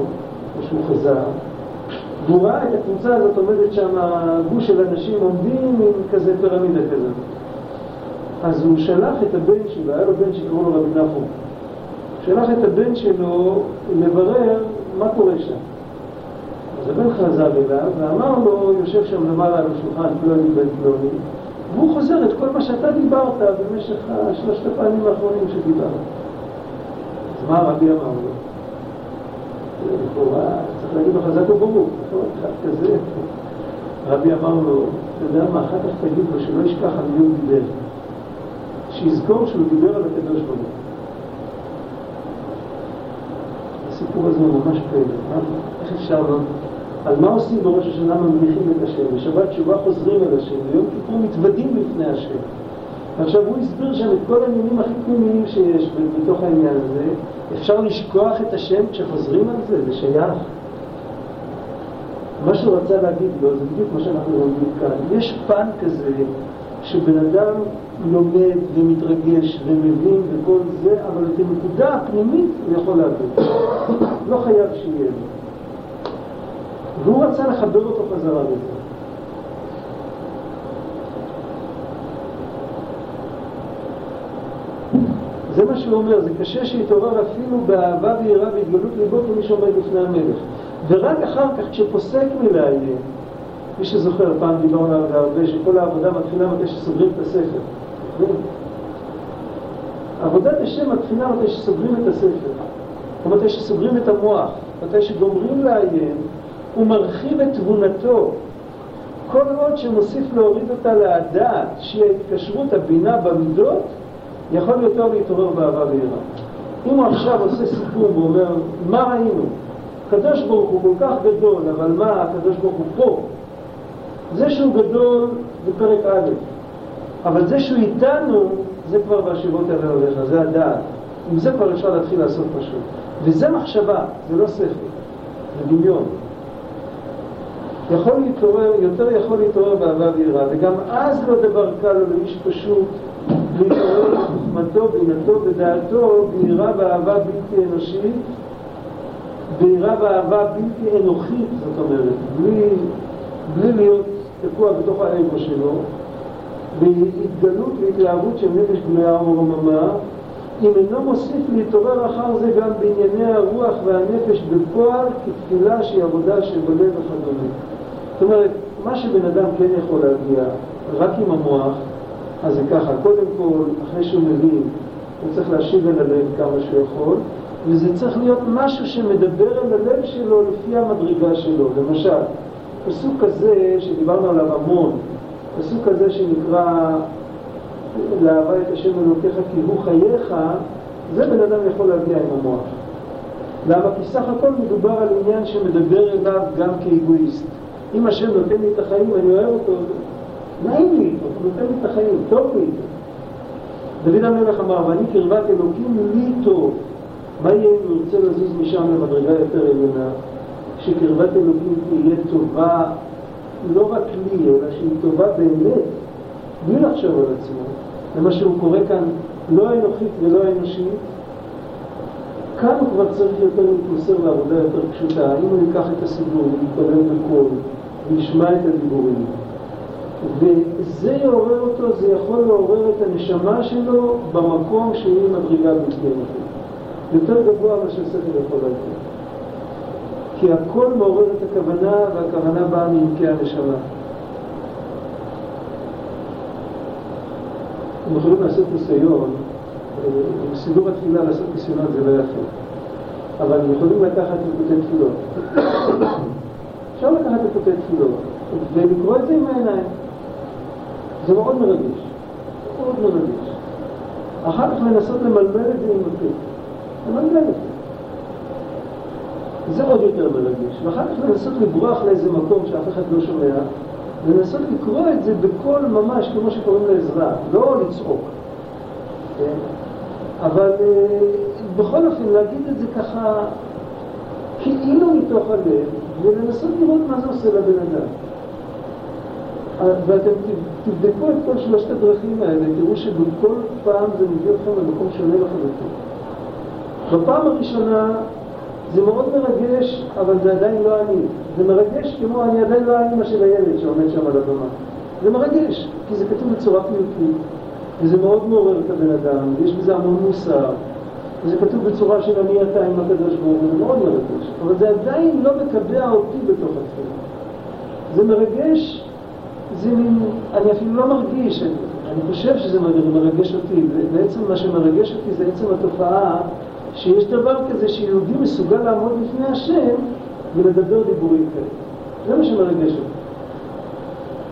או שהוא חזר, ראה את הקבוצה הזאת עומדת שם, גוש של אנשים עומדים עם כזה פירמידה כזאת. אז הוא שלח את הבן שלו, היה לו בן שקראו לו רבי נחום. שלח את הבן שלו לברר מה קורה שם. אז הבן חזר אליו ואמר לו, יושב שם למעלה על השולחן פלוני בן פלוני, והוא חוזר את כל מה שאתה דיברת במשך שלושת הפעמים האחרונים שדיברת. אז מה הרבי אמר לו? לכאורה, צריך להגיד לו חזק וברוך, נכון? אחד כזה. רבי אמר לו, אתה יודע מה, אחר כך תגיד לו שלא ישכח על מי הוא דיבר. שיזכור שהוא דיבר על הקדוש ברוך הוא. הסיפור הזה הוא ממש פלא. איך אפשר לא... על מה עושים בראש השנה ממליכים את השם? בשבת תשובה חוזרים אל השם, ביום כיפור מתוודים בפני השם. עכשיו הוא הסביר שם את כל העניינים הכי פנימיים שיש בתוך העניין הזה. אפשר לשכוח את השם כשחוזרים על זה, זה שייך. מה שהוא רצה להגיד לו, זה בדיוק מה שאנחנו לומדים כאן. יש פן כזה שבן אדם לומד ומתרגש ומבין וכל זה, אבל את הנקודה הפנימית הוא יכול להבין. לא חייב שיהיה לו. והוא רצה לחבר אותו חזרה לזה. זה מה שהוא אומר, זה קשה שיתעורר אפילו באהבה ויראה והתגלות ליבו כמי שעומד בפני המלך. ורק אחר כך, כשפוסק מלעיין, מי שזוכר, פעם דיברנו על זה הרבה, שכל העבודה מתחילה מתי שסוגרים את הספר. עבודת השם מתחילה מתי שסוגרים את הספר, או מתי שסוגרים את המוח, מתי שגומרים לעיין, הוא מרחיב את תבונתו. כל עוד שמוסיף להוריד אותה לדעת, שהיא ההתקשרות, הבינה במידות, יכול יותר להתעורר באהבה ויראה. אם הוא עכשיו עושה סיכום ואומר, מה ראינו? הקדוש ברוך הוא כל כך גדול, אבל מה, הקדוש ברוך הוא פה. זה שהוא גדול זה פרק א', אבל זה שהוא איתנו, זה כבר בהשיבות האלה הולך, זה הדעת. עם זה כבר אפשר להתחיל לעשות פשוט. וזה מחשבה, זה לא שכל, זה דמיון. יכול להתעורר, יותר יכול להתעורר באהבה ויראה, וגם אז לא דבר קל לאיש פשוט להתעורר בחוכמתו, בינתו ודעתו, ביראה ואהבה בלתי אנושית, ביראה ואהבה בלתי אנוכית, זאת אומרת, בלי, בלי להיות תקוע בתוך האגו שלו, בהתגלות והתלהבות של נפש גלויה ורוממה, אם אינו מוסיף להתעורר אחר זה גם בענייני הרוח והנפש בפועל כתפילה שהיא עבודה של בלב וכדומה. זאת אומרת, מה שבן אדם כן יכול להגיע רק עם המוח, אז זה ככה, קודם כל, אחרי שהוא מבין, הוא צריך להשיב אל הלב כמה שהוא יכול, וזה צריך להיות משהו שמדבר אל הלב שלו לפי המדרגה שלו. למשל, פסוק כזה שדיברנו עליו המון, פסוק כזה שנקרא לאהבה את השם אלוקיך כי הוא חייך, זה בן אדם יכול להגיע עם המוח. למה? כי סך הכל מדובר על עניין שמדבר אליו גם כאגואיסט. אם השם נותן לי את החיים, אני אוהב אותו, נעים לי נותן לי את החיים, טוב לי. דוד המלך אמר, ואני קרבת אלוקים לי טוב. מה יהיה אם הוא ירצה לזוז משם למדרגה יותר עליונה? שקרבת אלוקים תהיה טובה לא רק לי, אלא שהיא טובה באמת, בלי לחשוב על עצמו. זה מה שהוא קורא כאן, לא אנוכית ולא אנושית. כאן הוא כבר צריך יותר להתמסר לעבודה יותר פשוטה. אם הוא ייקח את הסידור ויתפלל בקול וישמע את הדיבורים, וזה יעורר אותו, זה יכול לעורר את הנשמה שלו במקום שהיא מדרגה בלתי אנוכית. יותר גבוה ממה ששכל יכול להגיד. כי הכל מעורר את הכוונה, והכוונה באה מעמקי הנשמה. אתם יכולים לעשות ניסיון, בסידור התפילה לעשות ניסיונות זה לא יפה, אבל הם יכולים לקחת ליקוטי תפילות. אפשר לקחת ליקוטי תפילות ולקרוא את זה עם העיניים. זה מאוד מרגש, מאוד מרגש. אחר כך לנסות למלמל את זה עם הפה. למלמל אותו. זה עוד יותר מרגש. ואחר כך לנסות לברוח לאיזה מקום שאף אחד לא שומע, ולנסות לקרוא את זה בקול ממש כמו שקוראים לעזרה, לא לצעוק. כן? אבל אה, בכל אופן להגיד את זה ככה כאילו מתוך הלב, ולנסות לראות מה זה עושה לבן אדם. ואתם תבדקו את כל שלושת הדרכים האלה, תראו שבכל פעם זה מביא אתכם למקום שונה לחלוטין. בפעם הראשונה זה מאוד מרגש, אבל זה עדיין לא אני. זה מרגש כמו אני עדיין לא האמא של הילד שעומד שם על הבמה. זה מרגש, כי זה כתוב בצורה פיוטית, וזה מאוד מעורר את הבן אדם, ויש בזה המון מוסר, וזה כתוב בצורה של אני אתה עם הקדוש ברוך הוא, זה מאוד מרגש, אבל זה עדיין לא מקבע אותי בתוך התפילה. זה מרגש, זה מין, אני אפילו לא מרגיש, אני, אני חושב שזה מרגש אותי, בעצם מה שמרגש אותי זה עצם התופעה שיש דבר כזה שיהודי מסוגל לעמוד לפני השם ולדבר דיבורים כאלה. זה מה שמרגש אותי.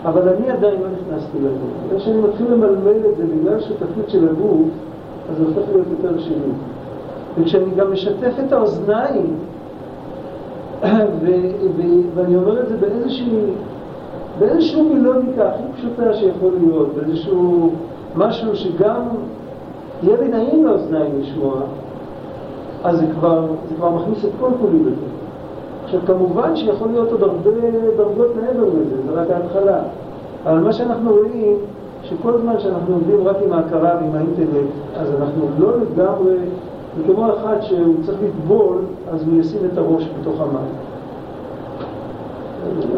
אבל אני עדיין לא נכנסתי לגוף. בגלל שאני מתחיל למלמל את זה בגלל שותפות של הגוף, אז זה הופך להיות יותר שלי. וכשאני גם משתף את האוזניים, ואני אומר את זה באיזושהי, באיזושהי מילוניקה הכי פשוטה שיכול להיות, באיזשהו משהו שגם יהיה לי נעים לאוזניים לשמוע, אז זה כבר, זה כבר מכניס את כל כולי בזה. עכשיו כמובן שיכול להיות עוד הרבה דרגות מעבר לזה, זה רק ההתחלה. אבל מה שאנחנו רואים, שכל זמן שאנחנו עובדים רק עם ההכרה ועם האינטלקט, אז אנחנו לא לגמרי, זה כמו אחד שהוא צריך לטבול, אז הוא ישים את הראש בתוך המים.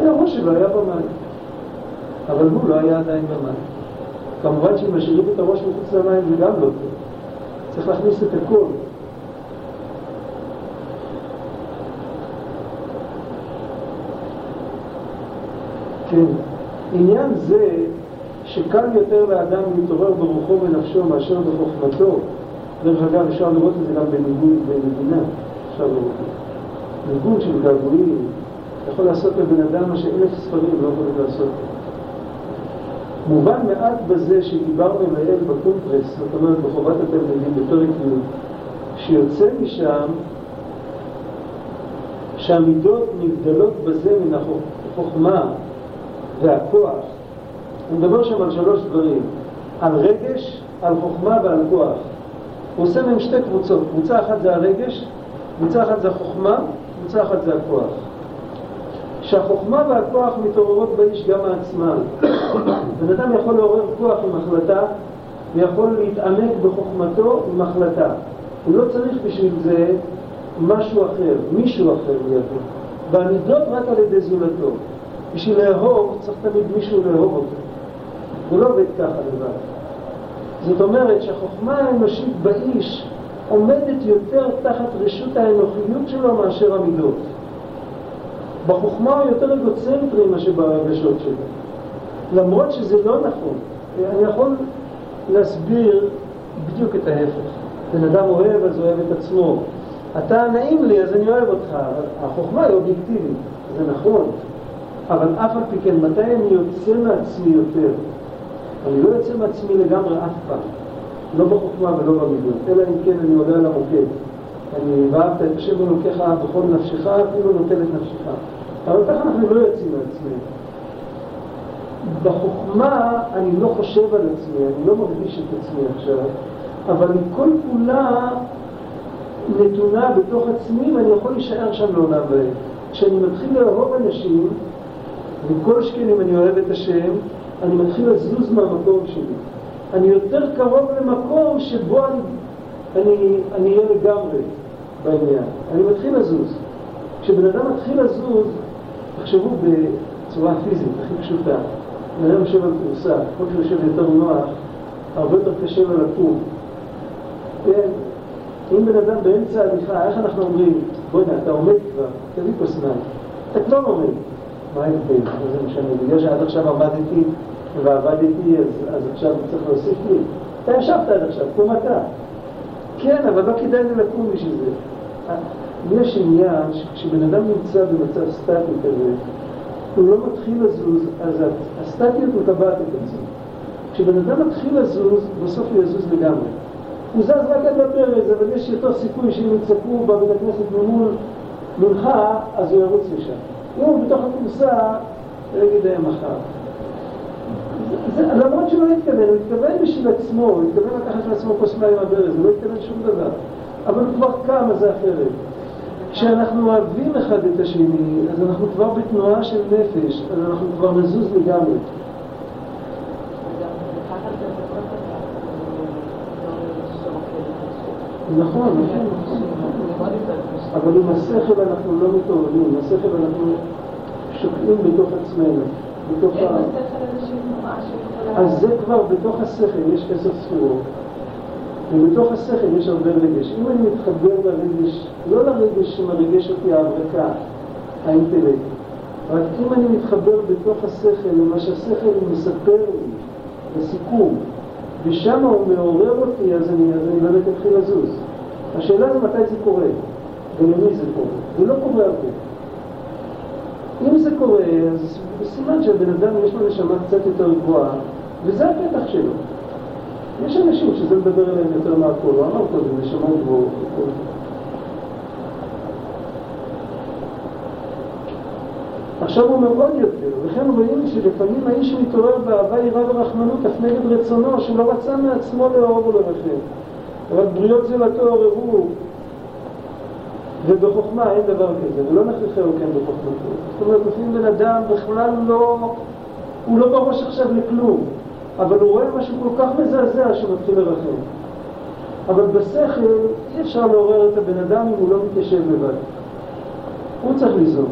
הראש שלו היה במים, אבל הוא לא היה עדיין במים. כמובן שאם משאירים את הראש מחוץ למים זה גם לא טוב. צריך להכניס את הכל. כן. עניין זה שקל יותר לאדם להתעורר ברוחו ונפשו מאשר בחוכמתו. דרך אגב, אפשר לראות את זה גם בניגוד במדינה. אפשר לראות את זה. ניגוד של געגועים יכול לעשות לבן אדם מה שאלף ספרים לא יכולים לעשות. מובן מעט בזה שדיברנו לעיל בקונטרס, זאת אומרת בחובת התלמידים בפרק י', שיוצא משם שהמידות נבדלות בזה מן החוכמה והכוח, הוא מדבר שם על שלוש דברים, על רגש, על חוכמה ועל כוח. הוא עושה מהם שתי קבוצות, קבוצה אחת זה הרגש, קבוצה אחת זה החוכמה, קבוצה אחת זה הכוח. שהחוכמה והכוח מתעוררות באיש גם מעצמם. בן אדם יכול לעורר כוח עם החלטה, ויכול להתעמק בחוכמתו עם החלטה. הוא לא צריך בשביל זה משהו אחר, מישהו אחר לידו. והמידות רק על ידי זולתו. בשביל לאהוב צריך תמיד מישהו לאהוב אותו. הוא לא עובד ככה לבד. זאת אומרת שהחוכמה האנושית באיש עומדת יותר תחת רשות האנוכיות שלו מאשר המידות. בחוכמה הוא יותר אגוצנטרי מאשר ברגשות שלו. למרות שזה לא נכון. אני יכול להסביר בדיוק את ההפך. בן אדם אוהב, אז אוהב את עצמו. אתה נעים לי, אז אני אוהב אותך. החוכמה היא אובייקטיבית, זה נכון. אבל אף על פי כן, מתי אני יוצא מעצמי יותר? אני לא יוצא מעצמי לגמרי אף פעם, לא בחוכמה ולא במידות, אלא אם כן אני עולה על המוקד. אני ואהבת את השם אלוקיך בכל נפשך, אפילו נוטל את נפשך. אבל ככה אנחנו לא יוצאים מעצמנו. בחוכמה אני לא חושב על עצמי, אני לא מרגיש את עצמי עכשיו, אבל היא כל כולה נתונה בתוך עצמי ואני יכול להישאר שם לעולם ועד. כשאני מתחיל לאהוב אנשים, וכל שכן אם אני אוהב את השם, אני מתחיל לזוז מהמקום שלי. אני יותר קרוב למקום שבו אני, אני, אני אהיה לגמרי בעניין. אני מתחיל לזוז. כשבן אדם מתחיל לזוז, תחשבו בצורה פיזית, הכי פשוטה. אדם יושב על כורסה, ככל שהוא יושב יותר נוח, הרבה יותר קשה לו לקום. כן, אם בן אדם באמצע הליכה, איך אנחנו אומרים, בוא'נה, אתה עומד כבר, תביא כוס מים. אתה כבר עומד. מה ההבדל? מה זה משנה? בגלל שעד עכשיו עמדתי ועבדתי, אז, אז עכשיו צריך להוסיף לי? אתה ישבת עד עכשיו, קום אתה. כן, אבל לא כדאי לי לקום בשביל זה. יש עניין שכשבן אדם נמצא במצב סטטי כזה, הוא לא מתחיל לזוז, אז הסטטיות מקבעת את עצמו. כשבן אדם מתחיל לזוז, בסוף הוא יזוז לגמרי. הוא זז רק עד הברז, אבל יש יותר סיכוי שאם יצעקו בבית הכנסת ממול מנחה, אז הוא ירוץ לשם. אם הוא בתוך הכורסה, יגיד להם מחר. למרות שהוא לא התכוון, הוא התכוון בשביל עצמו, הוא התכוון לקחת לעצמו כוס מים מהברז, הוא לא התכוון שום דבר. אבל הוא כבר קם, אז זה אחרת. כשאנחנו אוהבים אחד את השני, אז אנחנו כבר בתנועה של נפש, אז אנחנו כבר נזוז לגמרי. נכון, נכון, נכון. אבל עם השכל אנחנו לא מתעוררים, עם השכל אנחנו שוקעים בתוך עצמנו, בתוך ה... אז זה כבר בתוך השכל יש עשר ספורות. ובתוך השכל יש הרבה רגש. אם אני מתחבר לרגש, לא לרגש שמרגש אותי ההברקה, האינטלקט, רק אם אני מתחבר בתוך השכל למה שהשכל מספר לי, לסיכום, ושם הוא מעורר אותי, אז אני, אז אני באמת אתחיל לזוז. השאלה היא מתי זה קורה, ולמי זה קורה. זה לא קורה הרבה. אם זה קורה, אז בסימן שהבן אדם יש לו נשמה קצת יותר גבוהה, וזה הפתח שלו. יש אנשים שזה מדבר אליהם יותר מהכל, לא אמר קודם, נשמות גבוהות. עכשיו הוא אומר עוד יותר, וכן רואים שלפעמים האיש מתעורר באהבה, יראה ורחמנות אף נגד רצונו, שהוא לא רצה מעצמו לאהוב ולרחם. אבל בריות זולתו עוררו, ובחוכמה אין דבר כזה, ולא נכריחהו כן בחוכמתו. זאת אומרת, לפעמים בן אדם בכלל לא, הוא לא בראש עכשיו לכלום. אבל הוא רואה משהו כל כך מזעזע שהוא מתחיל לרחם. אבל בשכל אי אפשר לעורר את הבן אדם אם הוא לא מתיישב לבד. הוא צריך ליזום.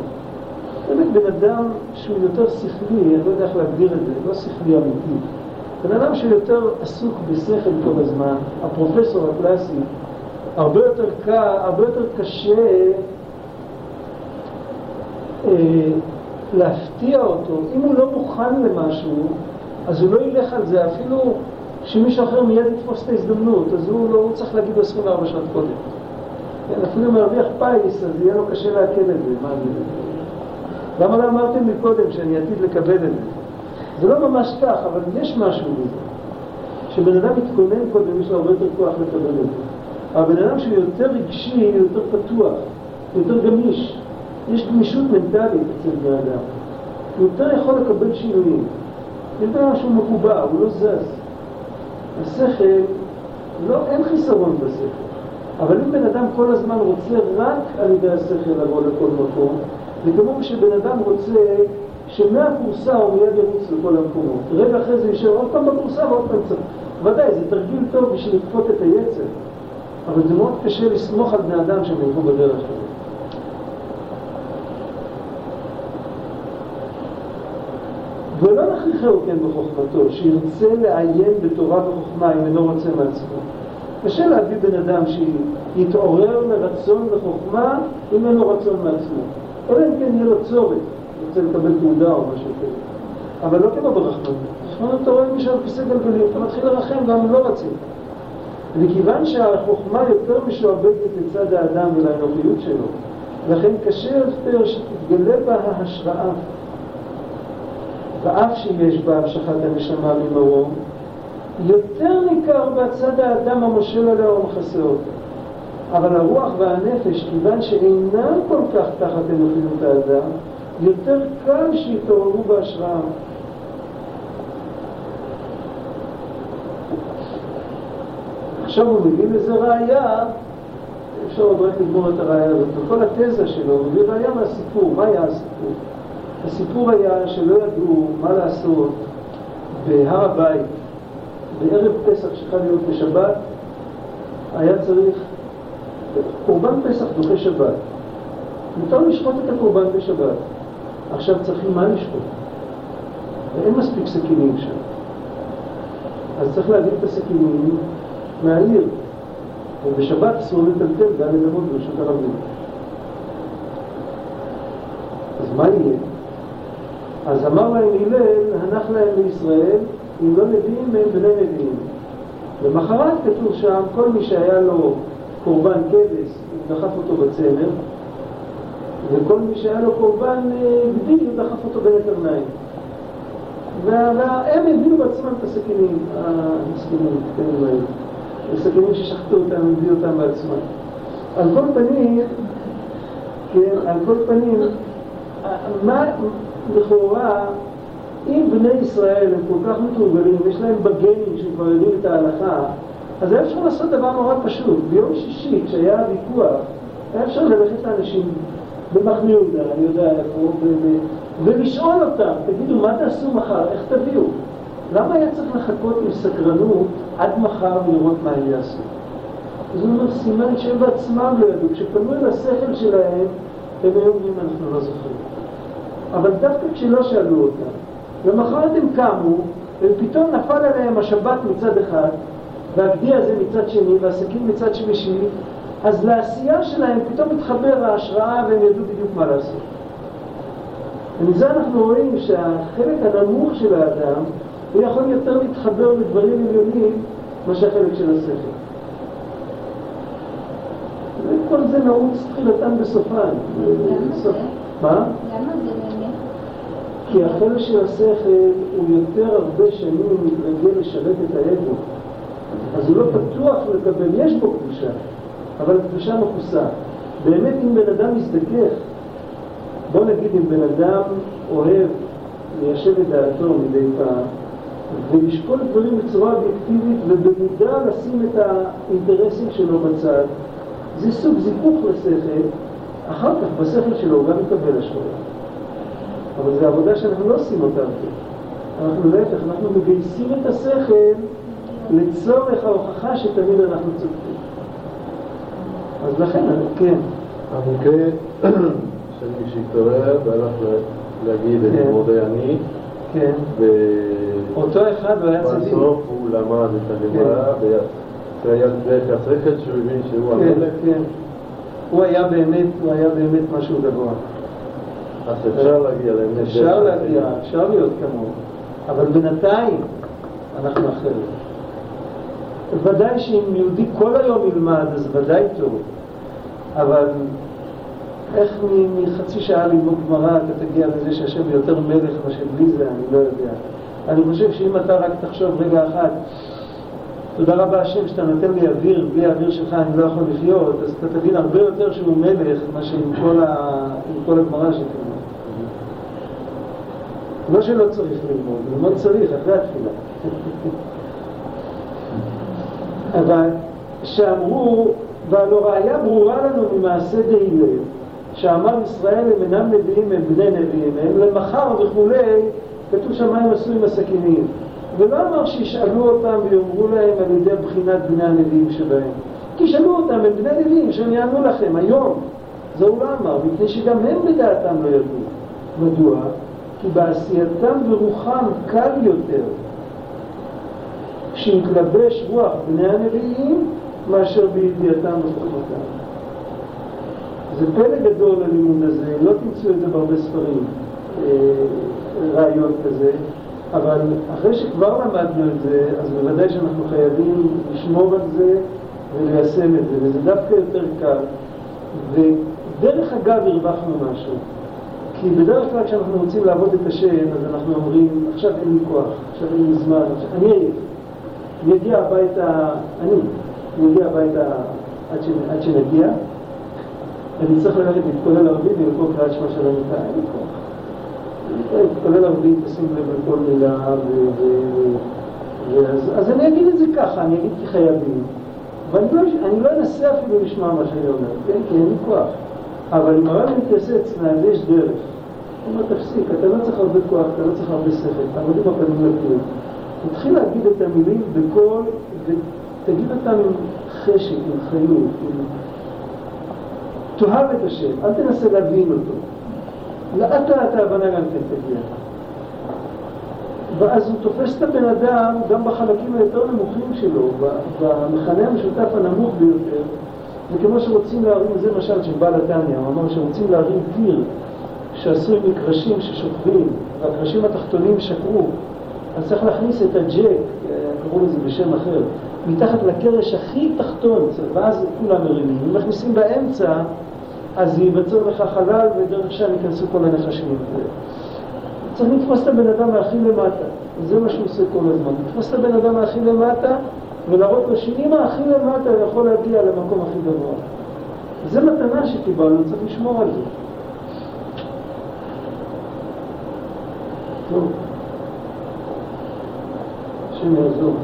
באמת בן אדם שהוא יותר שכלי, אני לא יודע איך להגדיר את זה, לא שכלי אמיתי. בן אדם שיותר עסוק בשכל כל הזמן, הפרופסור הקלאסי, הרבה יותר קל, הרבה יותר קשה אה, להפתיע אותו. אם הוא לא מוכן למשהו, אז הוא לא ילך על זה, אפילו שמישהו אחר מיד יתפוס את ההזדמנות, אז הוא לא הוא צריך להגיד לו 24 שעות קודם. כן, אפילו אם מרוויח פיס, אז יהיה לו קשה לעכל את זה. מה זה? למה לא אמרתם לי קודם שאני עתיד לקבל את זה? זה לא ממש כך, אבל יש משהו בזה. כשבן אדם מתכונן קודם, יש לו הרבה יותר כוח לקבל את זה. אבל בן אדם שהוא יותר רגשי, יותר פתוח, יותר גמיש. יש גמישות מנטלית אצל בני אדם. הוא יותר יכול לקבל שינויים. יודע שהוא מקובע, הוא לא זז. השכל, לא, אין חיסרון בשכל. אבל אם בן אדם כל הזמן רוצה רק על ידי השכל לבוא לכל מקום, זה כמו כשבן אדם רוצה שמהפורסה הוא מיד ירוץ לכל המקומות. רגע אחרי זה יישאר עוד פעם בפורסה ועוד פעם קצת. ודאי, זה תרגיל טוב בשביל לכפות את היצר, אבל זה מאוד קשה לסמוך על בני אדם שהם ילכו בדרך הזאת. ולא נכריחהו כן בחוכמתו, שירצה לעיין בתורה וחוכמה אם אינו רוצה מעצמו. קשה להביא בן אדם שיתעורר לרצון וחוכמה אם אין לו רצון מעצמו. אלא אם כן יהיה לו צורך, רוצה לקבל תעודה או משהו כזה. אבל לא כמו ברחמנות. ברחמנות אתה רואה מישהו על כיסא גלגלים, אתה מתחיל לרחם גם אם לא רצים. וכיוון שהחוכמה יותר משועבדת לצד האדם ולאנוכיות שלו, לכן קשה יותר שתתגלה בה ההשראה. ואף שיש בה המשכת הנשמה ממרום, יותר ניכר בצד האדם המושל עליה ומכסה אותו. אבל הרוח והנפש, כיוון שאינם כל כך תחת אנוכיות האדם, יותר קל שיתעוררו בהשראה. עכשיו הוא מביא לזה ראייה, אפשר עוד רק לגמור את הראייה הזאת, וכל התזה שלו, הוא מביא ראייה מהסיפור, מה היה הסיפור? הסיפור היה שלא ידעו מה לעשות בהר הבית. בערב פסח שחל להיות בשבת היה צריך קורבן פסח דוחה שבת. מותר לשחוט את הקורבן בשבת. עכשיו צריכים מה לשחוט ואין מספיק סכינים שם. אז צריך להביא את הסכינים מהעיר. ובשבת אסור לטלטל ד' אמות ברשות הרבים אז מה יהיה? אז אמר להם הלל, הנח להם לישראל, אם לא נביאים הם בני נביאים. למחרת כתוב שם, כל מי שהיה לו קורבן כבש, הוא דחף אותו בצמר, וכל מי שהיה לו קורבן אה, גדי, הוא דחף אותו בין הקרניים. והם הביאו בעצמם את הסכינים, המסכנים, הקטנים האלה. וסכינים ששחטו אותם, הביאו אותם בעצמם. על כל פנים, כן, על כל פנים, מה לכאורה, אם בני ישראל הם כל כך מתורגלים, יש להם בגנים שהם כבר יודעים את ההלכה, אז היה אפשר לעשות דבר נורא פשוט. ביום שישי, כשהיה ויכוח, היה אפשר ללכת לאנשים במחנה יהודה, אני יודע איפה, ולשאול אותם, תגידו, מה תעשו מחר? איך תביאו? למה היה צריך לחכות עם סקרנות עד מחר ולראות מה הם יעשו? זה אומר סימן שהם בעצמם לא ידעו. כשפנו אל השכל שלהם, הם היו אומרים, אנחנו לא זוכרים. אבל דווקא כשלא שאלו אותם, למחרת הם קמו, ופתאום נפל עליהם השבת מצד אחד, והגדי הזה מצד שני, והסכין מצד שלישי, אז לעשייה שלהם פתאום מתחבר ההשראה והם ידעו בדיוק מה לעשות. ומזה אנחנו רואים שהחלק הנמוך של האדם, הוא יכול יותר להתחבר לדברים עליונים מאשר החלק של השכל. וכל זה נעוץ תחילתם בסופן. למה זה? מה? למה זה? כי החלק של השכל הוא יותר הרבה שנים מתרגל לשרת את האגו. אז הוא לא פתוח לקבל, יש בו קדושה, אבל קדושה מכוסה. באמת אם בן אדם מזדכך, בוא נגיד אם בן אדם אוהב ליישב את דעתו מדי פעם, ולשקול דברים בצורה אובייקטיבית ובמודע לשים את האינטרסים שלו בצד, זה סוג זיכוך לשכל, אחר כך בשכל שלו הוא גם יקבל השפעה. אבל זו עבודה שאנחנו לא עושים אותה. אנחנו להפך, אנחנו מגייסים את השכל לצורך ההוכחה שתמיד אנחנו צודקים. אז לכן, כן. המקרה של מי שהתעורר והלך להגיד את כן. מודה אני, כן. אותו אחד לא היה צדיק. ובסוף הוא למד את הגמרא, וזה היה דרך השכל שהוא הבין שהוא כן, המלך, כן. הוא היה באמת, הוא היה באמת משהו גבוה. אז אפשר להגיע לאמת. אפשר להגיע. אפשר להיות כמוהו, אבל בינתיים אנחנו אחרת. ודאי שאם יהודי כל היום ילמד, אז ודאי טוב, אבל איך מחצי שעה ללמוד גמרא אתה תגיע לזה שהשם יותר מלך מאשר בלי זה, אני לא יודע. אני חושב שאם אתה רק תחשוב רגע אחד, תודה רבה השם שאתה נותן לי אוויר, בלי האוויר שלך אני לא יכול לחיות, אז אתה תבין הרבה יותר שהוא מלך מאשר עם כל, ה... עם כל הגמרא שתלמד. לא שלא צריך ללמוד, ללמוד צריך אחרי התפילה. אבל שאמרו, והלא ראיה ברורה לנו ממעשה דהילל, שאמר ישראל הם אינם נביאים הם בני נביאים הם, למחר וכולי, כתוב שמיים עשו עם הסכינים. ולא אמר שישאלו אותם ויאמרו להם על ידי בחינת בני הנביאים שבהם. תשאלו אותם, הם בני נביאים, שהם יענו לכם היום. זה הוא לא אמר, מפני שגם הם בדעתם לא ידעו. מדוע? כי בעשייתם ורוחם קל יותר שיתלבש רוח בני הנביאים מאשר בידיעתם וחוכמתם. זה פלא גדול הלימוד הזה, לא תמצאו את זה בהרבה ספרים, אה, רעיון כזה, אבל אחרי שכבר למדנו את זה, אז בוודאי שאנחנו חייבים לשמור על זה וליישם את זה, וזה דווקא יותר קל. ודרך אגב הרווחנו משהו. כי בדרך כלל כשאנחנו רוצים לעבוד את השם, אז אנחנו אומרים, עכשיו אין לי כוח, עכשיו אין לי זמן, אני עייף. אני אגיע הביתה, אני, אני אגיע הביתה עד, ש, עד שנגיע, אני צריך ללכת להתכונן ערבית ולקרוא קריאת שמע של המיטה, אין לי כוח. להתכונן ערבית, תשים לב לכל מילה, ו... ו, ו אז, אני אגיד את זה ככה, אני אגיד כי חייבים. ואני לא, אני לא אנסה אפילו לשמוע מה שאני אומר, כן? כי אין לי כוח. אבל אם הרב מתייסץ, אז יש דרך. הוא אומר, תפסיק, אתה לא צריך הרבה כוח, אתה לא צריך הרבה שכל, תעמוד עם הפנים לקיר. תתחיל להגיד את המילים בקול, ותגיד אותם עם חשק, עם חיות, עם... תאהב את השם, אל תנסה להבין אותו. לאט לאט ההבנה גם כן תגיע. ואז הוא תופס את הבן אדם גם בחלקים היותר נמוכים שלו, במכנה המשותף הנמוך ביותר, וכמו שרוצים להרים, זה למשל של בעל התניא, הוא אמר שרוצים להרים קיר שעשוי מקרשים ששוכבים, והקרשים התחתונים שקרו, אז צריך להכניס את הג'ק, קראו לזה בשם אחר, מתחת לקרש הכי תחתון, ואז כולם מרימים. אם מכניסים באמצע, אז ייווצר לך חלל, ודרך שם ייכנסו כל הנחשים. צריך לתפוס את הבן אדם מהכי למטה, זה מה שהוא עושה כל הזמן. לתפוס את הבן אדם מהכי למטה, ולהראות לו שאם הכי למטה יכול להגיע למקום הכי גבוה. זו מתנה שקיבלנו, צריך לשמור על זה. טוב. השם יעזור.